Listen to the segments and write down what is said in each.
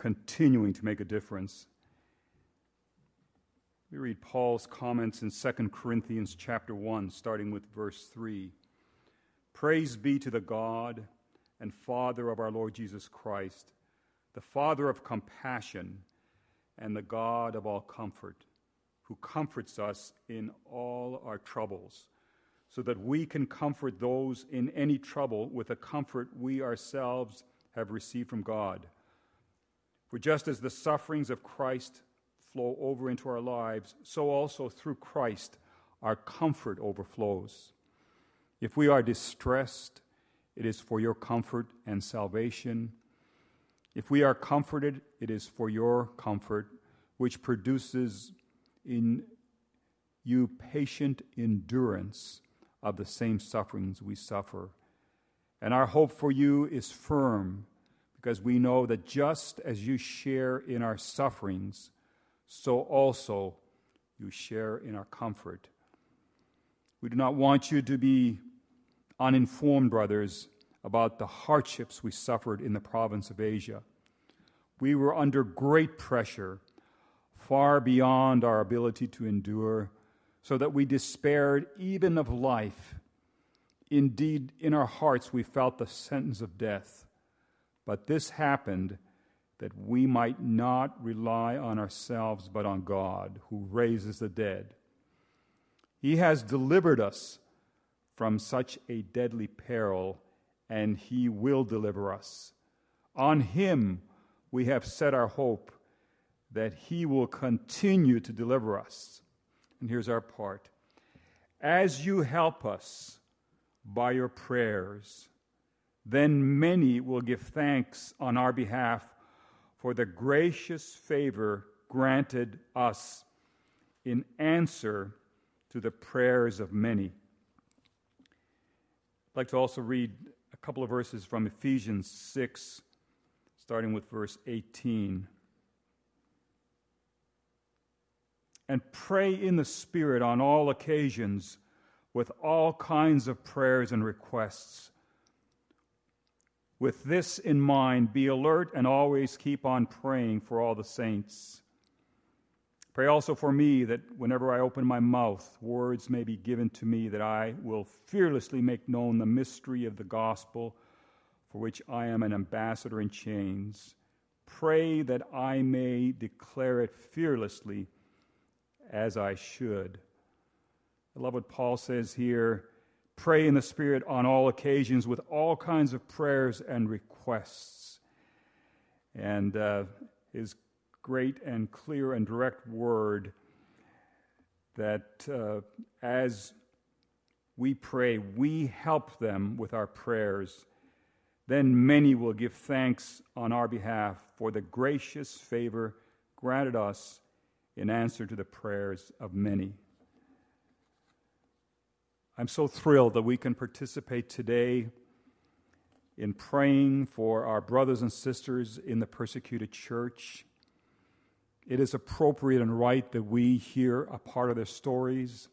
continuing to make a difference. We read Paul's comments in 2 Corinthians chapter 1, starting with verse 3. Praise be to the God and Father of our Lord Jesus Christ, the Father of compassion and the God of all comfort, who comforts us in all our troubles, so that we can comfort those in any trouble with the comfort we ourselves have received from God. For just as the sufferings of Christ flow over into our lives, so also through Christ our comfort overflows. If we are distressed, it is for your comfort and salvation. If we are comforted, it is for your comfort, which produces in you patient endurance of the same sufferings we suffer. And our hope for you is firm because we know that just as you share in our sufferings, so also you share in our comfort. We do not want you to be uninformed, brothers, about the hardships we suffered in the province of Asia. We were under great pressure, far beyond our ability to endure, so that we despaired even of life. Indeed, in our hearts we felt the sentence of death. But this happened that we might not rely on ourselves, but on God, who raises the dead. He has delivered us from such a deadly peril, and He will deliver us. On Him we have set our hope that He will continue to deliver us. And here's our part As you help us by your prayers, then many will give thanks on our behalf for the gracious favor granted us in answer to the prayers of many. I'd like to also read a couple of verses from Ephesians 6, starting with verse 18. And pray in the Spirit on all occasions with all kinds of prayers and requests with this in mind, be alert and always keep on praying for all the saints. Pray also for me that whenever I open my mouth, words may be given to me that I will fearlessly make known the mystery of the gospel for which I am an ambassador in chains. Pray that I may declare it fearlessly as I should. I love what Paul says here Pray in the Spirit on all occasions with all kinds of prayers and requests. And uh, his great and clear and direct word that uh, as we pray, we help them with our prayers. Then many will give thanks on our behalf for the gracious favor granted us in answer to the prayers of many. I'm so thrilled that we can participate today in praying for our brothers and sisters in the persecuted church. It is appropriate and right that we hear a part of their stories.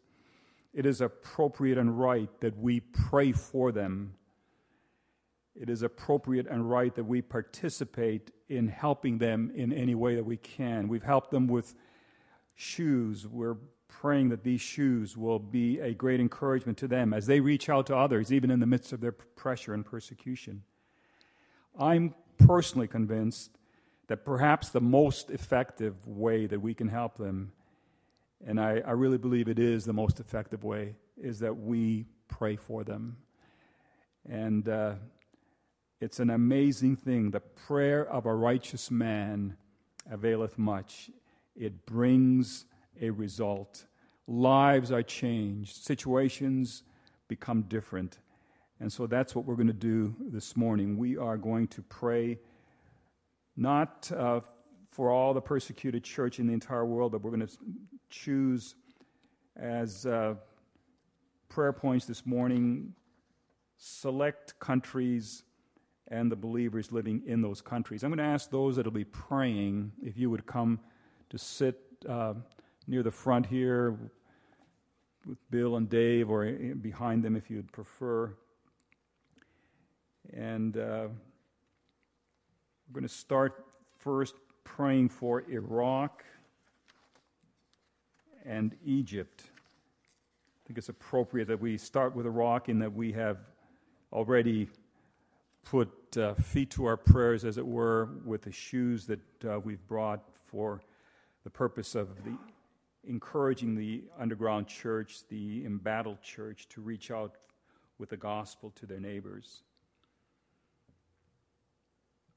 It is appropriate and right that we pray for them. It is appropriate and right that we participate in helping them in any way that we can. We've helped them with shoes. We're praying that these shoes will be a great encouragement to them as they reach out to others, even in the midst of their pressure and persecution. I'm personally convinced that perhaps the most effective way that we can help them, and I, I really believe it is the most effective way, is that we pray for them. And uh, it's an amazing thing. The prayer of a righteous man availeth much, it brings a result. Lives are changed, situations become different. And so that's what we're going to do this morning. We are going to pray not uh, for all the persecuted church in the entire world, but we're going to choose as uh, prayer points this morning select countries and the believers living in those countries. I'm going to ask those that will be praying if you would come to sit. Uh, near the front here with Bill and Dave, or behind them if you'd prefer. And uh, we're going to start first praying for Iraq and Egypt. I think it's appropriate that we start with Iraq in that we have already put uh, feet to our prayers, as it were, with the shoes that uh, we've brought for the purpose of the encouraging the underground church, the embattled church, to reach out with the gospel to their neighbors.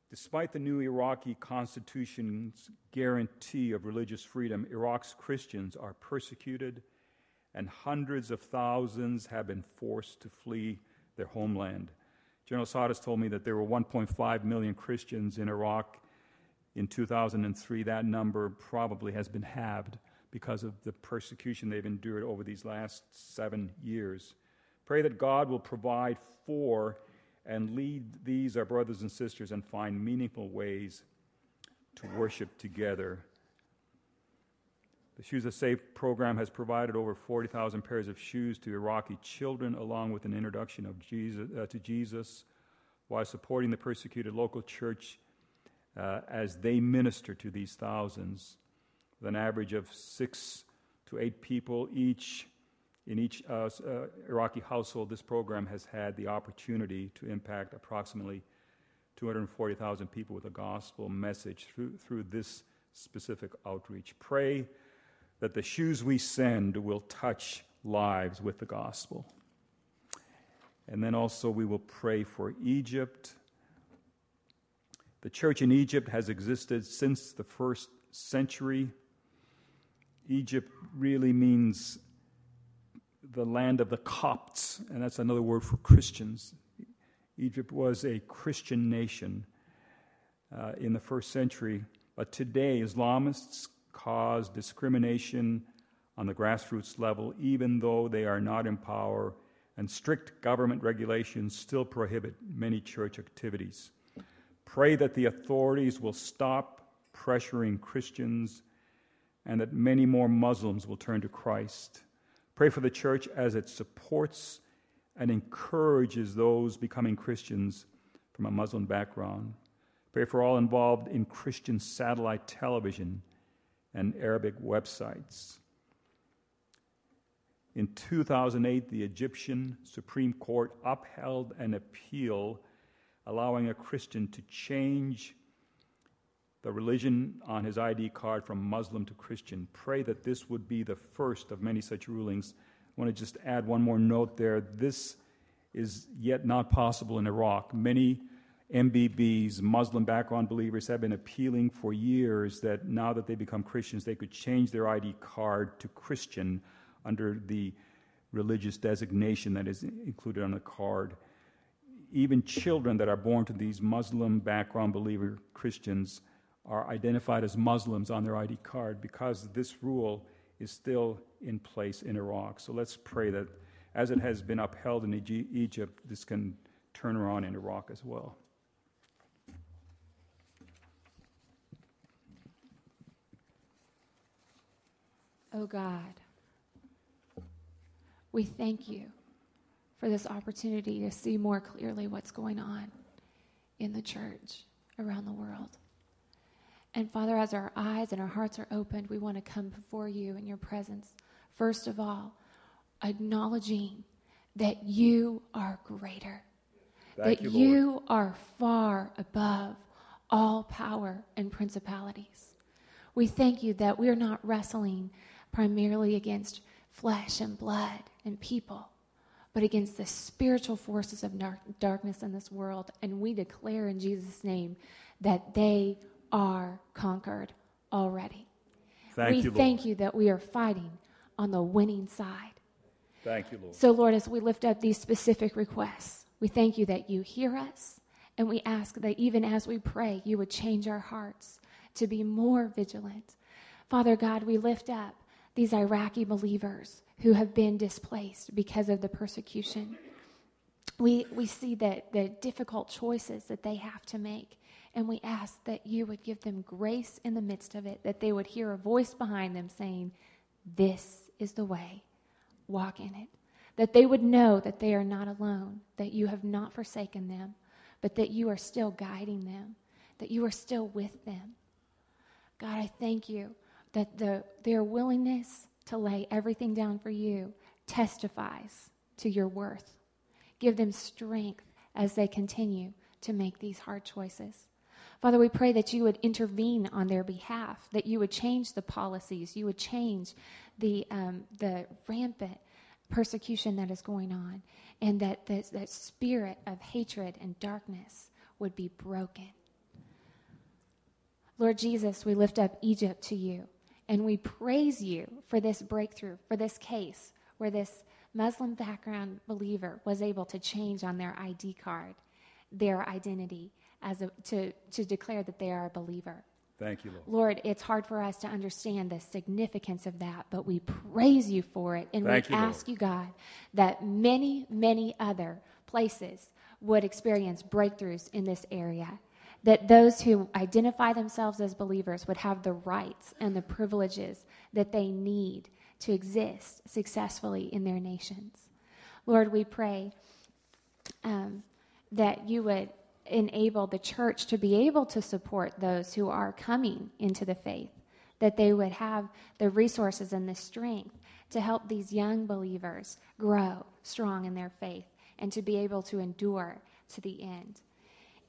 Despite the new Iraqi constitution's guarantee of religious freedom, Iraq's Christians are persecuted, and hundreds of thousands have been forced to flee their homeland. General Sadas told me that there were 1.5 million Christians in Iraq in 2003. That number probably has been halved because of the persecution they've endured over these last seven years. Pray that God will provide for and lead these, our brothers and sisters, and find meaningful ways to worship together. The Shoes of Safe program has provided over 40,000 pairs of shoes to Iraqi children, along with an introduction of Jesus, uh, to Jesus, while supporting the persecuted local church uh, as they minister to these thousands with an average of six to eight people each in each uh, uh, Iraqi household. This program has had the opportunity to impact approximately 240,000 people with the gospel message through, through this specific outreach. Pray that the shoes we send will touch lives with the gospel. And then also, we will pray for Egypt. The church in Egypt has existed since the first century. Egypt really means the land of the Copts, and that's another word for Christians. Egypt was a Christian nation uh, in the first century, but today Islamists cause discrimination on the grassroots level, even though they are not in power, and strict government regulations still prohibit many church activities. Pray that the authorities will stop pressuring Christians and that many more Muslims will turn to Christ. Pray for the church as it supports and encourages those becoming Christians from a Muslim background. Pray for all involved in Christian satellite television and Arabic websites. In 2008, the Egyptian Supreme Court upheld an appeal allowing a Christian to change the religion on his ID card from Muslim to Christian. Pray that this would be the first of many such rulings. I want to just add one more note there. This is yet not possible in Iraq. Many MBBs, Muslim background believers, have been appealing for years that now that they become Christians, they could change their ID card to Christian under the religious designation that is included on the card. Even children that are born to these Muslim background believer Christians are identified as Muslims on their ID card because this rule is still in place in Iraq. So let's pray that as it has been upheld in Egypt, this can turn around in Iraq as well. Oh God, we thank you for this opportunity to see more clearly what's going on in the church around the world. And Father, as our eyes and our hearts are opened, we want to come before you in your presence. First of all, acknowledging that you are greater, Thank that you, you are far above all power and principalities. We thank you that we're not wrestling primarily against flesh and blood and people, but against the spiritual forces of darkness in this world. And we declare in Jesus' name that they are conquered already. Thank we you, thank you that we are fighting on the winning side. Thank you, Lord. So, Lord, as we lift up these specific requests, we thank you that you hear us, and we ask that even as we pray, you would change our hearts to be more vigilant. Father God, we lift up these Iraqi believers who have been displaced because of the persecution. We, we see that the difficult choices that they have to make. And we ask that you would give them grace in the midst of it, that they would hear a voice behind them saying, This is the way, walk in it. That they would know that they are not alone, that you have not forsaken them, but that you are still guiding them, that you are still with them. God, I thank you that the, their willingness to lay everything down for you testifies to your worth. Give them strength as they continue to make these hard choices. Father, we pray that you would intervene on their behalf, that you would change the policies, you would change the, um, the rampant persecution that is going on, and that the, that spirit of hatred and darkness would be broken. Lord Jesus, we lift up Egypt to you, and we praise you for this breakthrough, for this case where this Muslim background believer was able to change on their ID card their identity as a, to, to declare that they are a believer. Thank you, Lord. Lord, it's hard for us to understand the significance of that, but we praise you for it. And Thank we you, ask you, God, that many, many other places would experience breakthroughs in this area. That those who identify themselves as believers would have the rights and the privileges that they need to exist successfully in their nations. Lord, we pray um, that you would enable the church to be able to support those who are coming into the faith, that they would have the resources and the strength to help these young believers grow strong in their faith and to be able to endure to the end.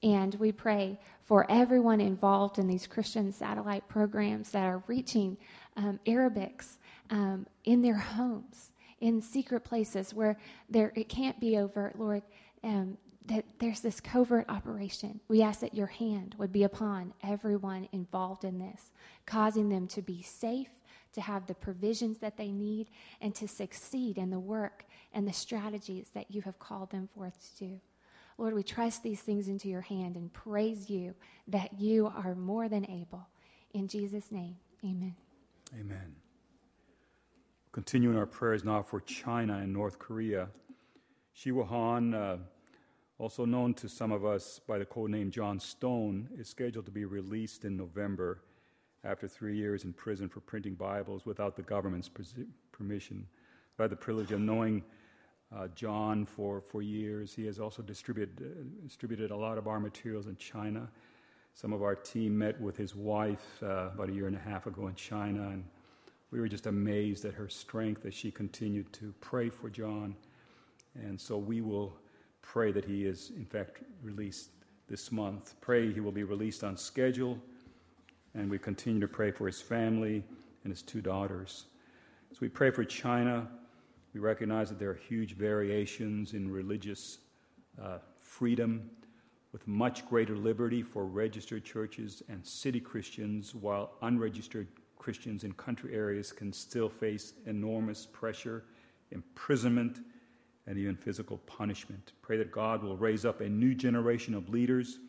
And we pray for everyone involved in these Christian satellite programs that are reaching um, Arabics um, in their homes, in secret places where there it can't be overt, Lord. Um, that there's this covert operation. We ask that your hand would be upon everyone involved in this, causing them to be safe, to have the provisions that they need, and to succeed in the work and the strategies that you have called them forth to do. Lord, we trust these things into your hand and praise you that you are more than able. In Jesus' name, amen. Amen. Continuing our prayers now for China and North Korea. Shi Han. Uh, also known to some of us by the codename John Stone, is scheduled to be released in November after three years in prison for printing Bibles without the government's permission. I had the privilege of knowing uh, John for, for years. He has also distributed, uh, distributed a lot of our materials in China. Some of our team met with his wife uh, about a year and a half ago in China, and we were just amazed at her strength as she continued to pray for John. And so we will pray that he is, in fact, released this month. Pray he will be released on schedule, and we continue to pray for his family and his two daughters. As we pray for China, we recognize that there are huge variations in religious uh, freedom, with much greater liberty for registered churches and city Christians, while unregistered Christians in country areas can still face enormous pressure, imprisonment, and even physical punishment. Pray that God will raise up a new generation of leaders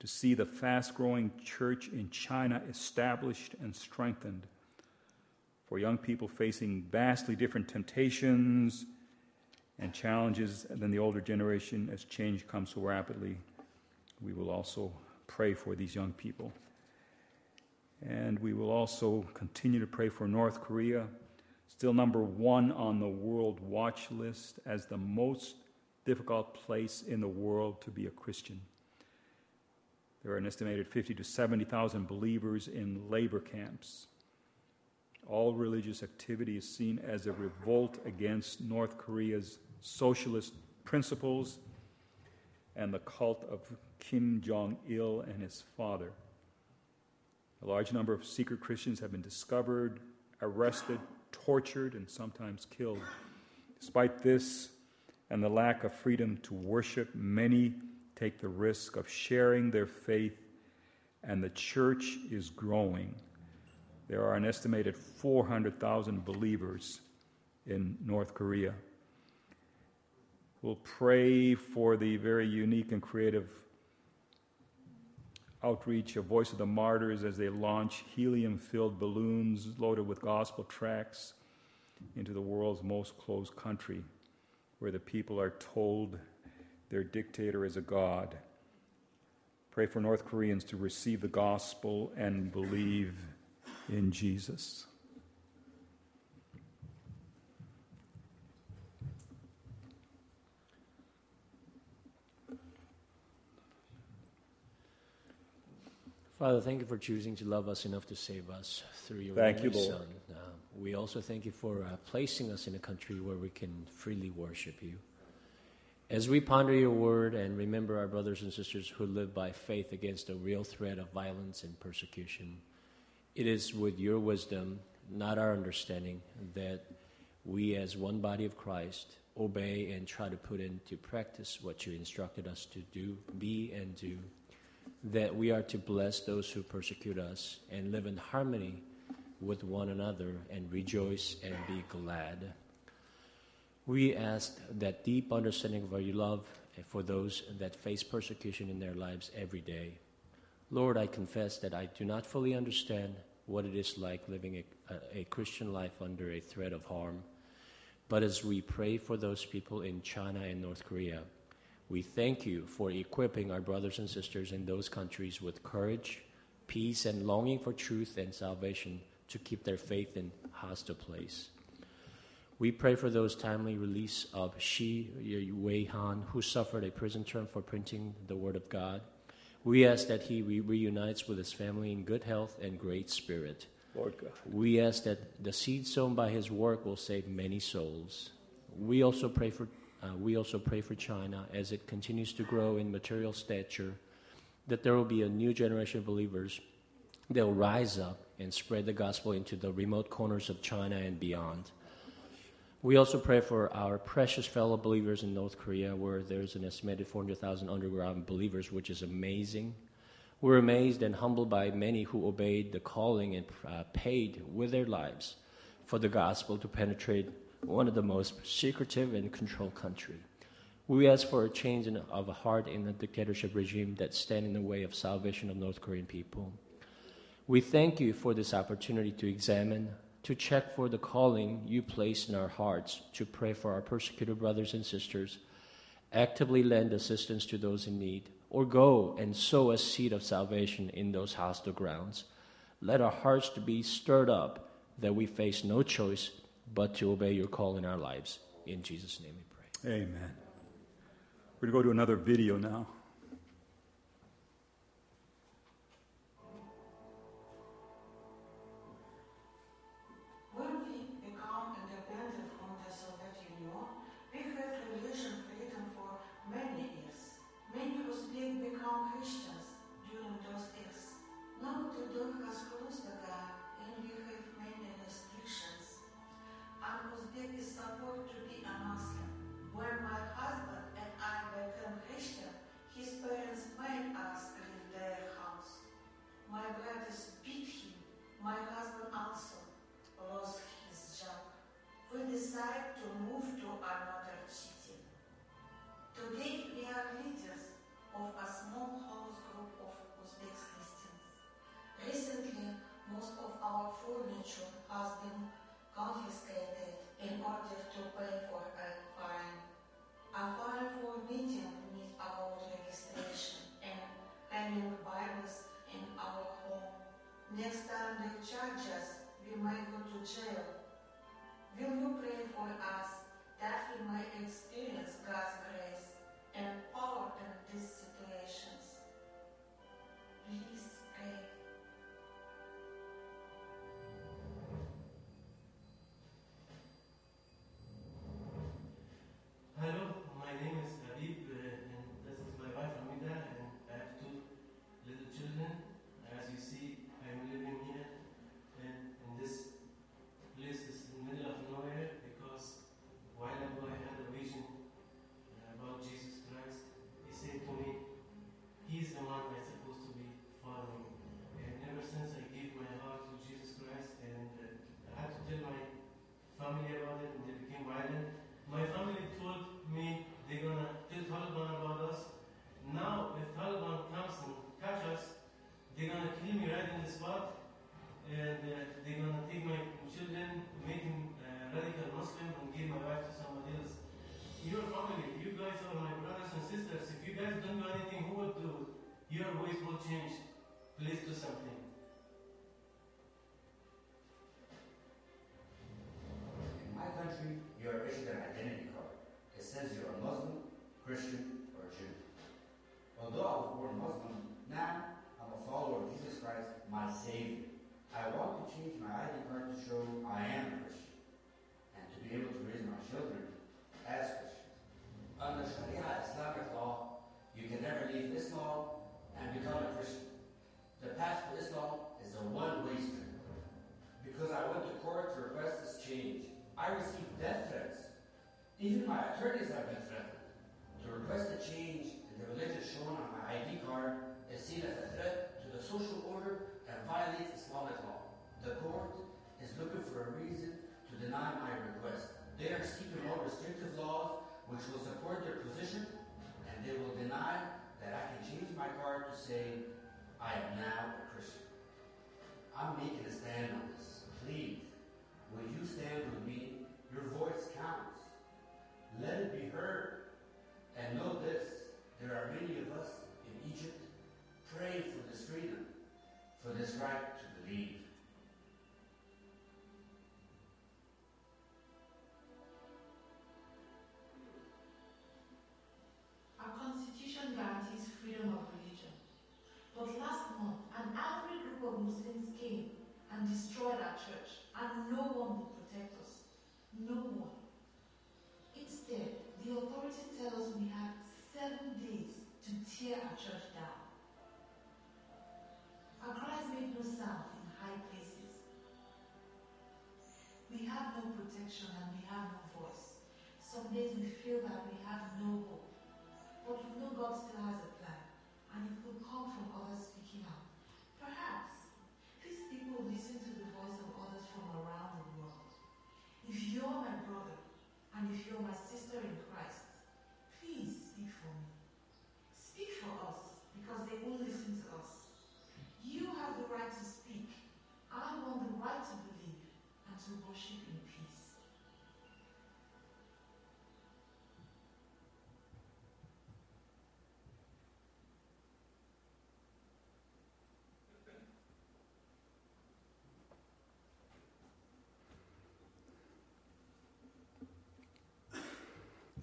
to see the fast growing church in China established and strengthened. For young people facing vastly different temptations and challenges than the older generation as change comes so rapidly, we will also pray for these young people. And we will also continue to pray for North Korea still number one on the world watch list as the most difficult place in the world to be a Christian. There are an estimated 50 to 70,000 believers in labor camps. All religious activity is seen as a revolt against North Korea's socialist principles and the cult of Kim Jong il and his father. A large number of secret Christians have been discovered, arrested, tortured, and sometimes killed. Despite this and the lack of freedom to worship, many take the risk of sharing their faith, and the church is growing. There are an estimated 400,000 believers in North Korea. We'll pray for the very unique and creative outreach of Voice of the Martyrs as they launch helium filled balloons loaded with gospel tracts into the world's most closed country, where the people are told their dictator is a god. Pray for North Koreans to receive the gospel and believe in Jesus. Father, thank you for choosing to love us enough to save us through your Thank only you. Son. Uh, we also thank you for uh, placing us in a country where we can freely worship you. As we ponder your word and remember our brothers and sisters who live by faith against a real threat of violence and persecution, it is with your wisdom, not our understanding, that we, as one body of Christ, obey and try to put into practice what you instructed us to do, be, and do that we are to bless those who persecute us and live in harmony with one another and rejoice and be glad. We ask that deep understanding of your love for those that face persecution in their lives every day. Lord, I confess that I do not fully understand what it is like living a, a Christian life under a threat of harm. But as we pray for those people in China and North Korea, we thank you for equipping our brothers and sisters in those countries with courage, peace, and longing for truth and salvation to keep their faith in hostile place. We pray for those timely release of Shi Wei Han, who suffered a prison term for printing the Word of God. We ask that he re- reunites with his family in good health and great spirit. Lord God. We ask that the seed sown by his work will save many souls. We also pray for uh, we also pray for China as it continues to grow in material stature, that there will be a new generation of believers that will rise up and spread the gospel into the remote corners of China and beyond. We also pray for our precious fellow believers in North Korea, where there's an estimated 400,000 underground believers, which is amazing. We're amazed and humbled by many who obeyed the calling and uh, paid with their lives for the gospel to penetrate one of the most secretive and controlled country. We ask for a change in, of heart in the dictatorship regime that stand in the way of salvation of North Korean people. We thank you for this opportunity to examine, to check for the calling you place in our hearts, to pray for our persecuted brothers and sisters, actively lend assistance to those in need, or go and sow a seed of salvation in those hostile grounds. Let our hearts to be stirred up that we face no choice but to obey your call in our lives. In Jesus' name we pray. Amen. We're going to go to another video now. We decided to move to another city. Today we are leaders of a small house group of Uzbek Christians. Recently, most of our furniture has been confiscated right in the spot, and uh, they're gonna take my children, make them uh, radical Muslim, and give my wife to somebody else. Your family, you guys are my brothers and sisters. If you guys don't do anything, who will do? Your ways will change. Please do something. To say, I am now a Christian. I'm making a stand on this. Please, will you stand with me? Your voice counts. Let it be heard. And know this there are many of us in Egypt. Pray for this freedom, for this right to believe. To tear our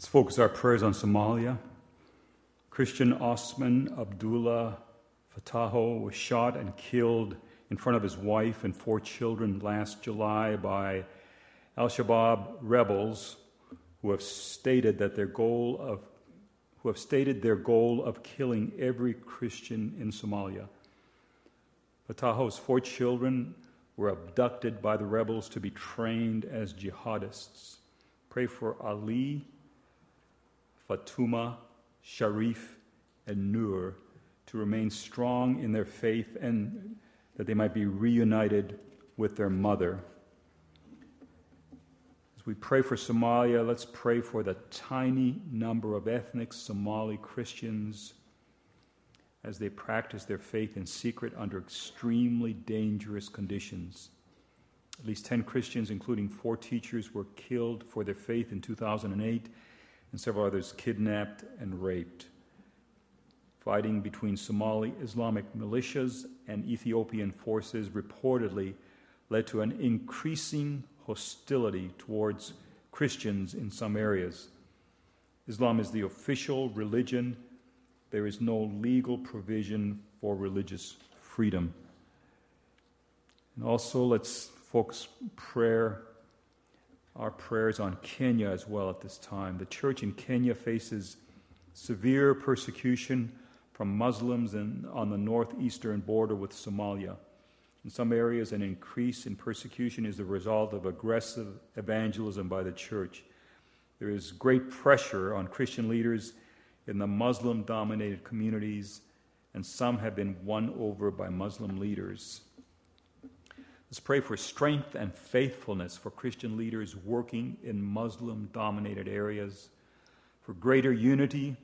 Let's focus our prayers on Somalia. Christian Osman Abdullah Fataho was shot and killed in front of his wife and four children last July by Al Shabaab rebels who have stated that their goal of who have stated their goal of killing every Christian in Somalia. Fataho's four children were abducted by the rebels to be trained as jihadists. Pray for Ali, Fatuma, Sharif, and Nur to remain strong in their faith and that they might be reunited with their mother. As we pray for Somalia, let's pray for the tiny number of ethnic Somali Christians as they practice their faith in secret under extremely dangerous conditions. At least 10 Christians, including four teachers, were killed for their faith in 2008, and several others kidnapped and raped. Fighting between Somali Islamic militias and Ethiopian forces reportedly led to an increasing hostility towards Christians in some areas. Islam is the official religion. There is no legal provision for religious freedom. And also, let's focus prayer, our prayers on Kenya as well at this time. The church in Kenya faces severe persecution from Muslims in, on the northeastern border with Somalia. In some areas, an increase in persecution is the result of aggressive evangelism by the church. There is great pressure on Christian leaders in the Muslim dominated communities, and some have been won over by Muslim leaders. Let's pray for strength and faithfulness for Christian leaders working in Muslim dominated areas, for greater unity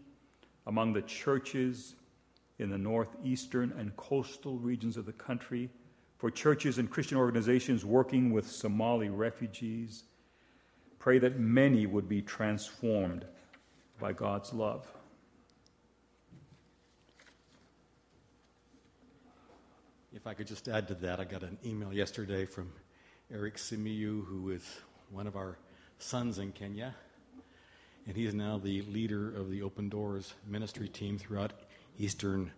among the churches in the northeastern and coastal regions of the country, for churches and Christian organizations working with Somali refugees. Pray that many would be transformed by God's love. If I could just add to that, I got an email yesterday from Eric Simiyu, who is one of our sons in Kenya. And he is now the leader of the Open Doors ministry team throughout Eastern,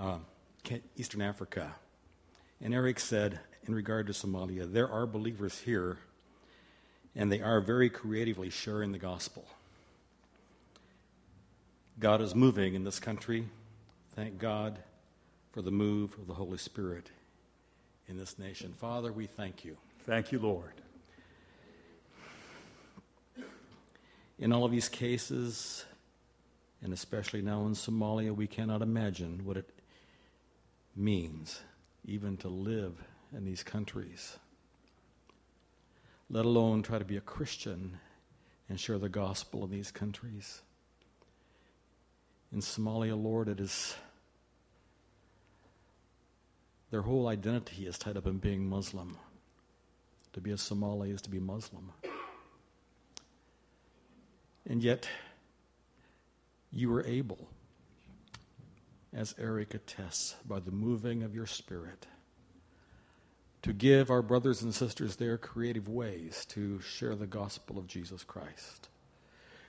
uh, Eastern Africa. And Eric said, in regard to Somalia, there are believers here, and they are very creatively sharing the gospel. God is moving in this country. Thank God for the move of the Holy Spirit in this nation. Father, we thank you. Thank you, Lord. In all of these cases, and especially now in Somalia, we cannot imagine what it means even to live in these countries, let alone try to be a Christian and share the gospel in these countries. In Somalia, Lord, it is their whole identity is tied up in being Muslim. To be a Somali is to be Muslim. And yet, you were able, as Eric attests, by the moving of your Spirit, to give our brothers and sisters their creative ways to share the gospel of Jesus Christ.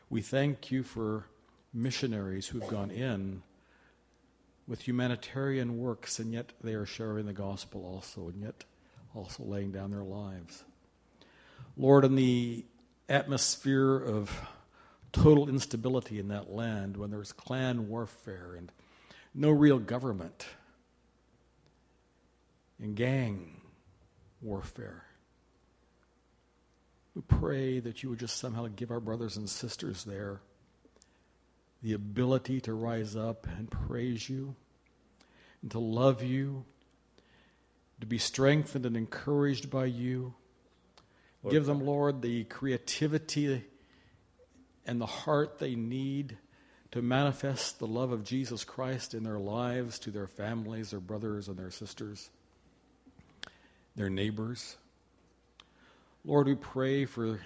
We thank you for missionaries who've gone in with humanitarian works, and yet they are sharing the gospel also, and yet also laying down their lives. Lord, in the atmosphere of total instability in that land, when there's clan warfare and no real government, and gang warfare, we pray that you would just somehow give our brothers and sisters there the ability to rise up and praise you and to love you, to be strengthened and encouraged by you. Lord Give them, Lord, the creativity and the heart they need to manifest the love of Jesus Christ in their lives to their families, their brothers, and their sisters, their neighbors. Lord, we pray for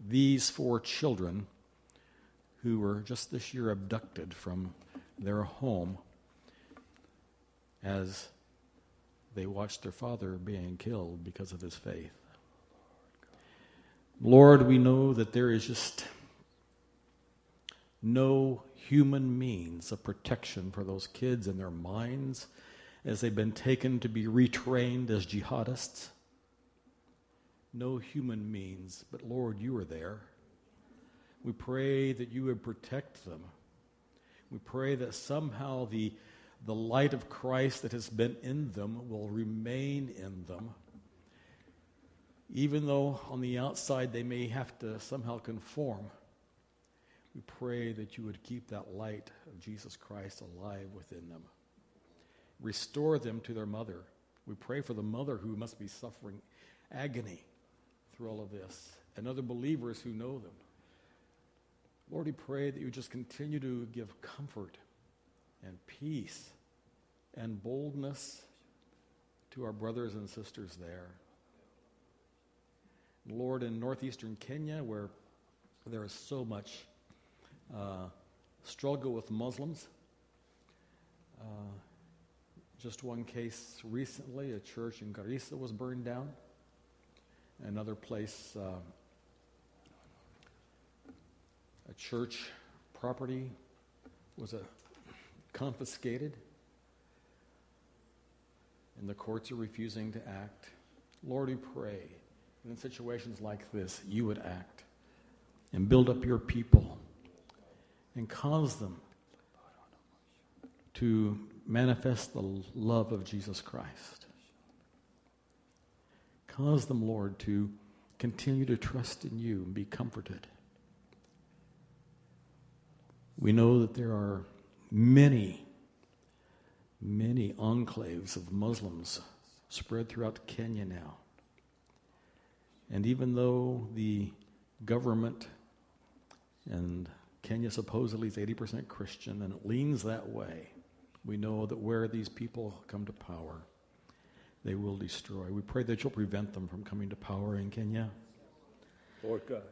these four children who were just this year abducted from their home as they watched their father being killed because of his faith. Lord, we know that there is just no human means of protection for those kids and their minds as they've been taken to be retrained as jihadists. No human means, but Lord, you are there. We pray that you would protect them. We pray that somehow the, the light of Christ that has been in them will remain in them. Even though on the outside they may have to somehow conform, we pray that you would keep that light of Jesus Christ alive within them. Restore them to their mother. We pray for the mother who must be suffering agony through all of this, and other believers who know them. Lord, we pray that you just continue to give comfort and peace and boldness to our brothers and sisters there. Lord, in northeastern Kenya, where there is so much uh, struggle with Muslims, uh, just one case recently, a church in Garissa was burned down. Another place, uh, a church property was a, uh, confiscated, and the courts are refusing to act. Lord, we pray in situations like this, you would act and build up your people and cause them to manifest the love of Jesus Christ. Cause them, Lord, to continue to trust in you and be comforted. We know that there are many, many enclaves of Muslims spread throughout Kenya now. And even though the government and Kenya supposedly is 80% Christian and it leans that way, we know that where these people come to power, they will destroy. We pray that you'll prevent them from coming to power in Kenya. Lord God.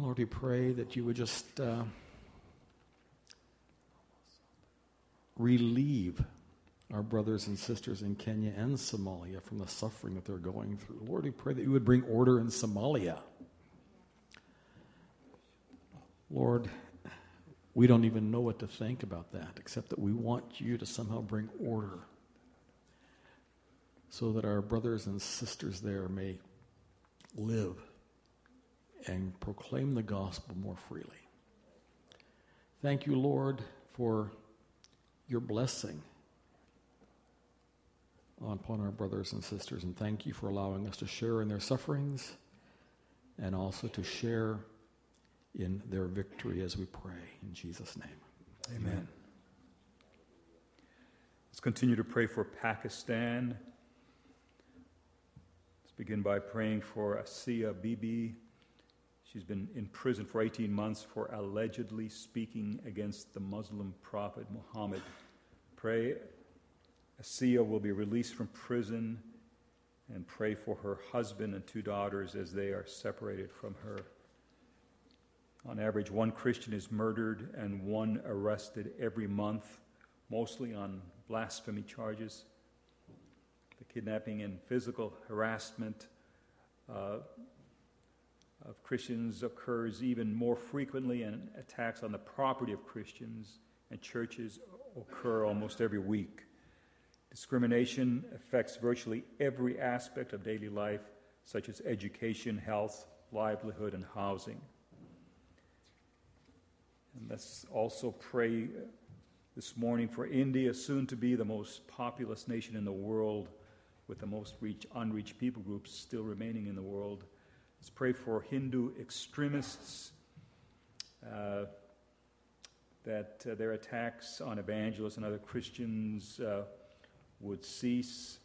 Lord, we pray that you would just. Uh, relieve our brothers and sisters in Kenya and Somalia from the suffering that they're going through. Lord, we pray that you would bring order in Somalia. Lord, we don't even know what to think about that, except that we want you to somehow bring order. so that our brothers and sisters there may live and proclaim the gospel more freely. Thank you, Lord, for your blessing upon our brothers and sisters, and thank you for allowing us to share in their sufferings and also to share in their victory as we pray. In Jesus' name. Amen. Let's continue to pray for Pakistan. Let's begin by praying for Asia Bibi. She's been in prison for 18 months for allegedly speaking against the Muslim prophet Muhammad. Pray Asia will be released from prison and pray for her husband and two daughters as they are separated from her. On average, one Christian is murdered and one arrested every month, mostly on blasphemy charges. The kidnapping and physical harassment uh, of Christians occurs even more frequently, and attacks on the property of Christians and churches occur almost every week. Discrimination affects virtually every aspect of daily life, such as education, health, livelihood, and housing. And let's also pray this morning for India, soon to be the most populous nation in the world, with the most reach, unreached people groups still remaining in the world. Let's pray for Hindu extremists uh, that uh, their attacks on evangelists and other Christians uh, would cease,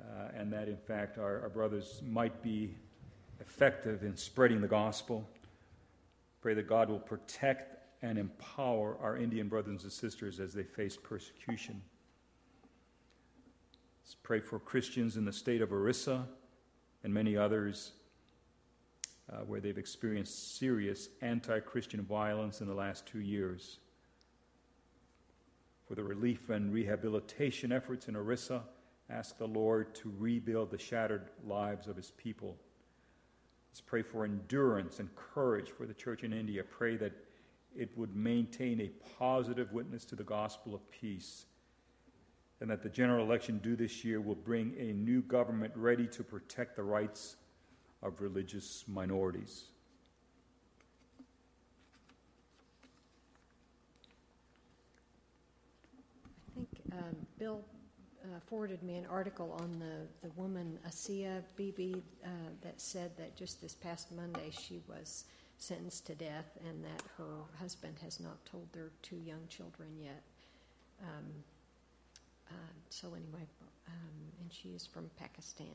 uh, and that in fact our, our brothers might be effective in spreading the gospel. Pray that God will protect and empower our Indian brothers and sisters as they face persecution. Let's pray for Christians in the state of Orissa and many others uh, where they've experienced serious anti Christian violence in the last two years. For the relief and rehabilitation efforts in Orissa, ask the Lord to rebuild the shattered lives of his people. Let's pray for endurance and courage for the church in India. Pray that it would maintain a positive witness to the gospel of peace, and that the general election due this year will bring a new government ready to protect the rights of religious minorities. I think um, Bill uh, forwarded me an article on the, the woman Asia Bibi uh, that said that just this past Monday she was sentenced to death and that her husband has not told their two young children yet. Um, uh, so, anyway, um, and she is from Pakistan.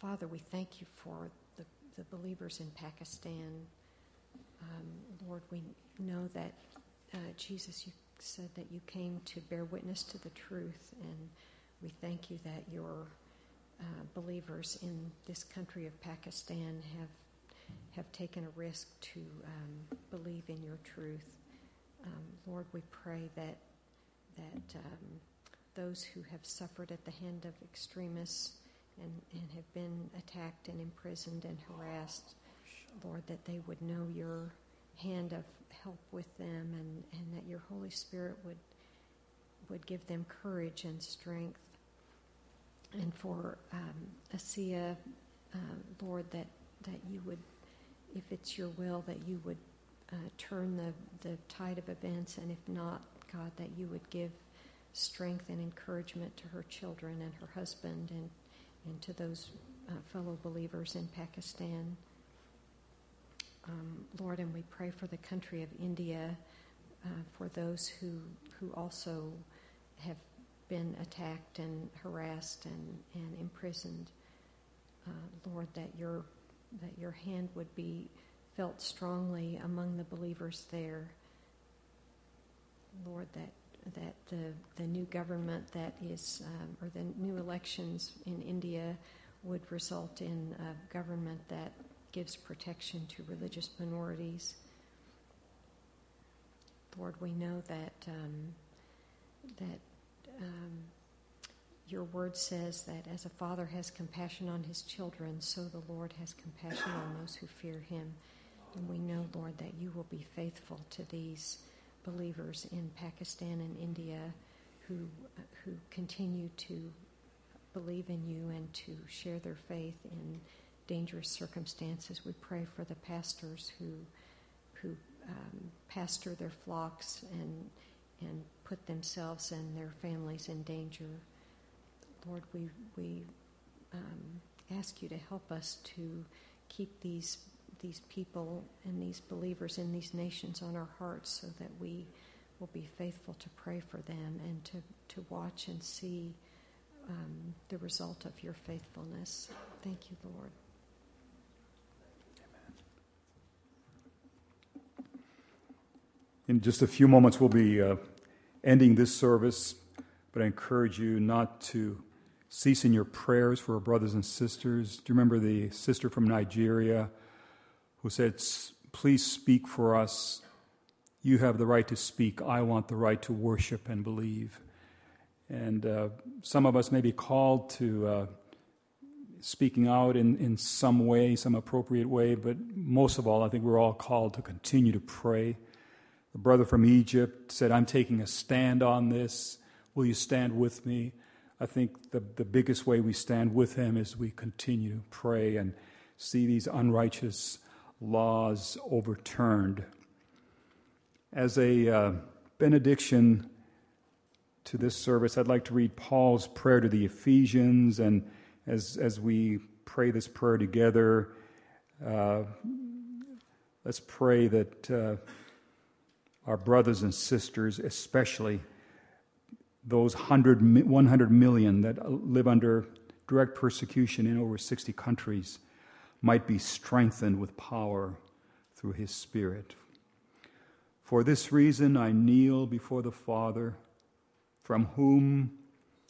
Father, we thank you for the, the believers in Pakistan. Um, Lord, we know that, uh, Jesus, you said that you came to bear witness to the truth, and we thank you that your uh, believers in this country of Pakistan have have taken a risk to um, believe in your truth. Um, Lord, we pray that that um, those who have suffered at the hand of extremists and, and have been attacked and imprisoned and harassed, Lord, that they would know your hand of help with them and, and that your Holy Spirit would would give them courage and strength. And for um, Asia, uh, Lord, that, that you would if it's your will, that you would uh, turn the, the tide of events, and if not, God, that you would give strength and encouragement to her children and her husband and, and to those uh, fellow believers in Pakistan. Um, Lord, and we pray for the country of India, uh, for those who, who also have been attacked and harassed and, and imprisoned. Uh, Lord, that your that your hand would be felt strongly among the believers there. Lord, that that the the new government that is um, or the new elections in India would result in a government that gives protection to religious minorities. Lord, we know that um, that um, your word says that as a father has compassion on his children, so the Lord has compassion on those who fear him. And we know, Lord, that you will be faithful to these believers in Pakistan and India who, who continue to believe in you and to share their faith in dangerous circumstances. We pray for the pastors who, who um, pastor their flocks and, and put themselves and their families in danger. Lord, we, we um, ask you to help us to keep these, these people and these believers in these nations on our hearts so that we will be faithful to pray for them and to, to watch and see um, the result of your faithfulness. Thank you, Lord. In just a few moments, we'll be uh, ending this service, but I encourage you not to cease in your prayers for our brothers and sisters. Do you remember the sister from Nigeria who said, Please speak for us? You have the right to speak. I want the right to worship and believe. And uh, some of us may be called to uh, speaking out in, in some way, some appropriate way, but most of all, I think we're all called to continue to pray. The brother from Egypt said, I'm taking a stand on this. Will you stand with me? I think the, the biggest way we stand with him is we continue to pray and see these unrighteous laws overturned. As a uh, benediction to this service, I'd like to read Paul's prayer to the Ephesians. And as, as we pray this prayer together, uh, let's pray that uh, our brothers and sisters, especially, those 100, 100 million that live under direct persecution in over 60 countries might be strengthened with power through his Spirit. For this reason, I kneel before the Father, from whom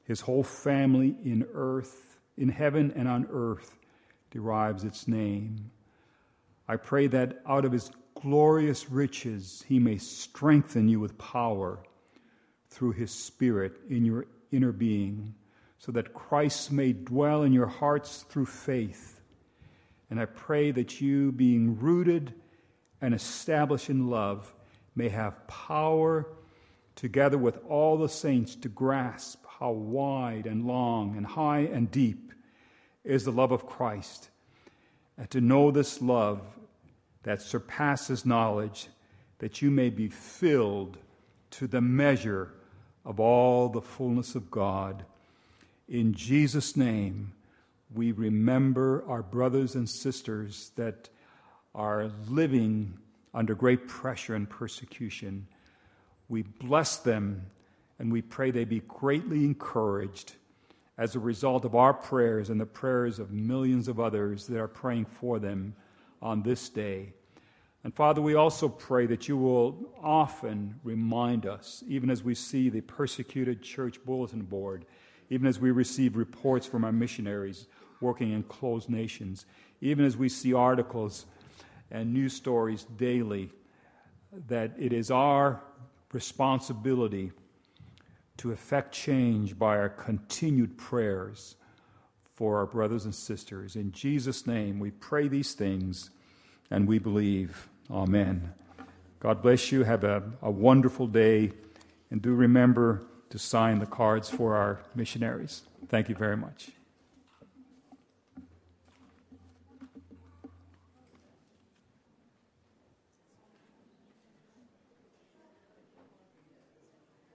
his whole family in earth, in heaven and on earth, derives its name. I pray that out of his glorious riches he may strengthen you with power through his Spirit in your inner being, so that Christ may dwell in your hearts through faith. And I pray that you, being rooted and established in love, may have power together with all the saints to grasp how wide and long and high and deep is the love of Christ, and to know this love that surpasses knowledge, that you may be filled to the measure of all the fullness of God. In Jesus' name, we remember our brothers and sisters that are living under great pressure and persecution. We bless them and we pray they be greatly encouraged as a result of our prayers and the prayers of millions of others that are praying for them on this day. And Father, we also pray that you will often remind us, even as we see the persecuted church bulletin board, even as we receive reports from our missionaries working in closed nations, even as we see articles and news stories daily, that it is our responsibility to effect change by our continued prayers for our brothers and sisters. In Jesus' name, we pray these things and we believe. Amen. God bless you. Have a, a wonderful day. And do remember to sign the cards for our missionaries. Thank you very much.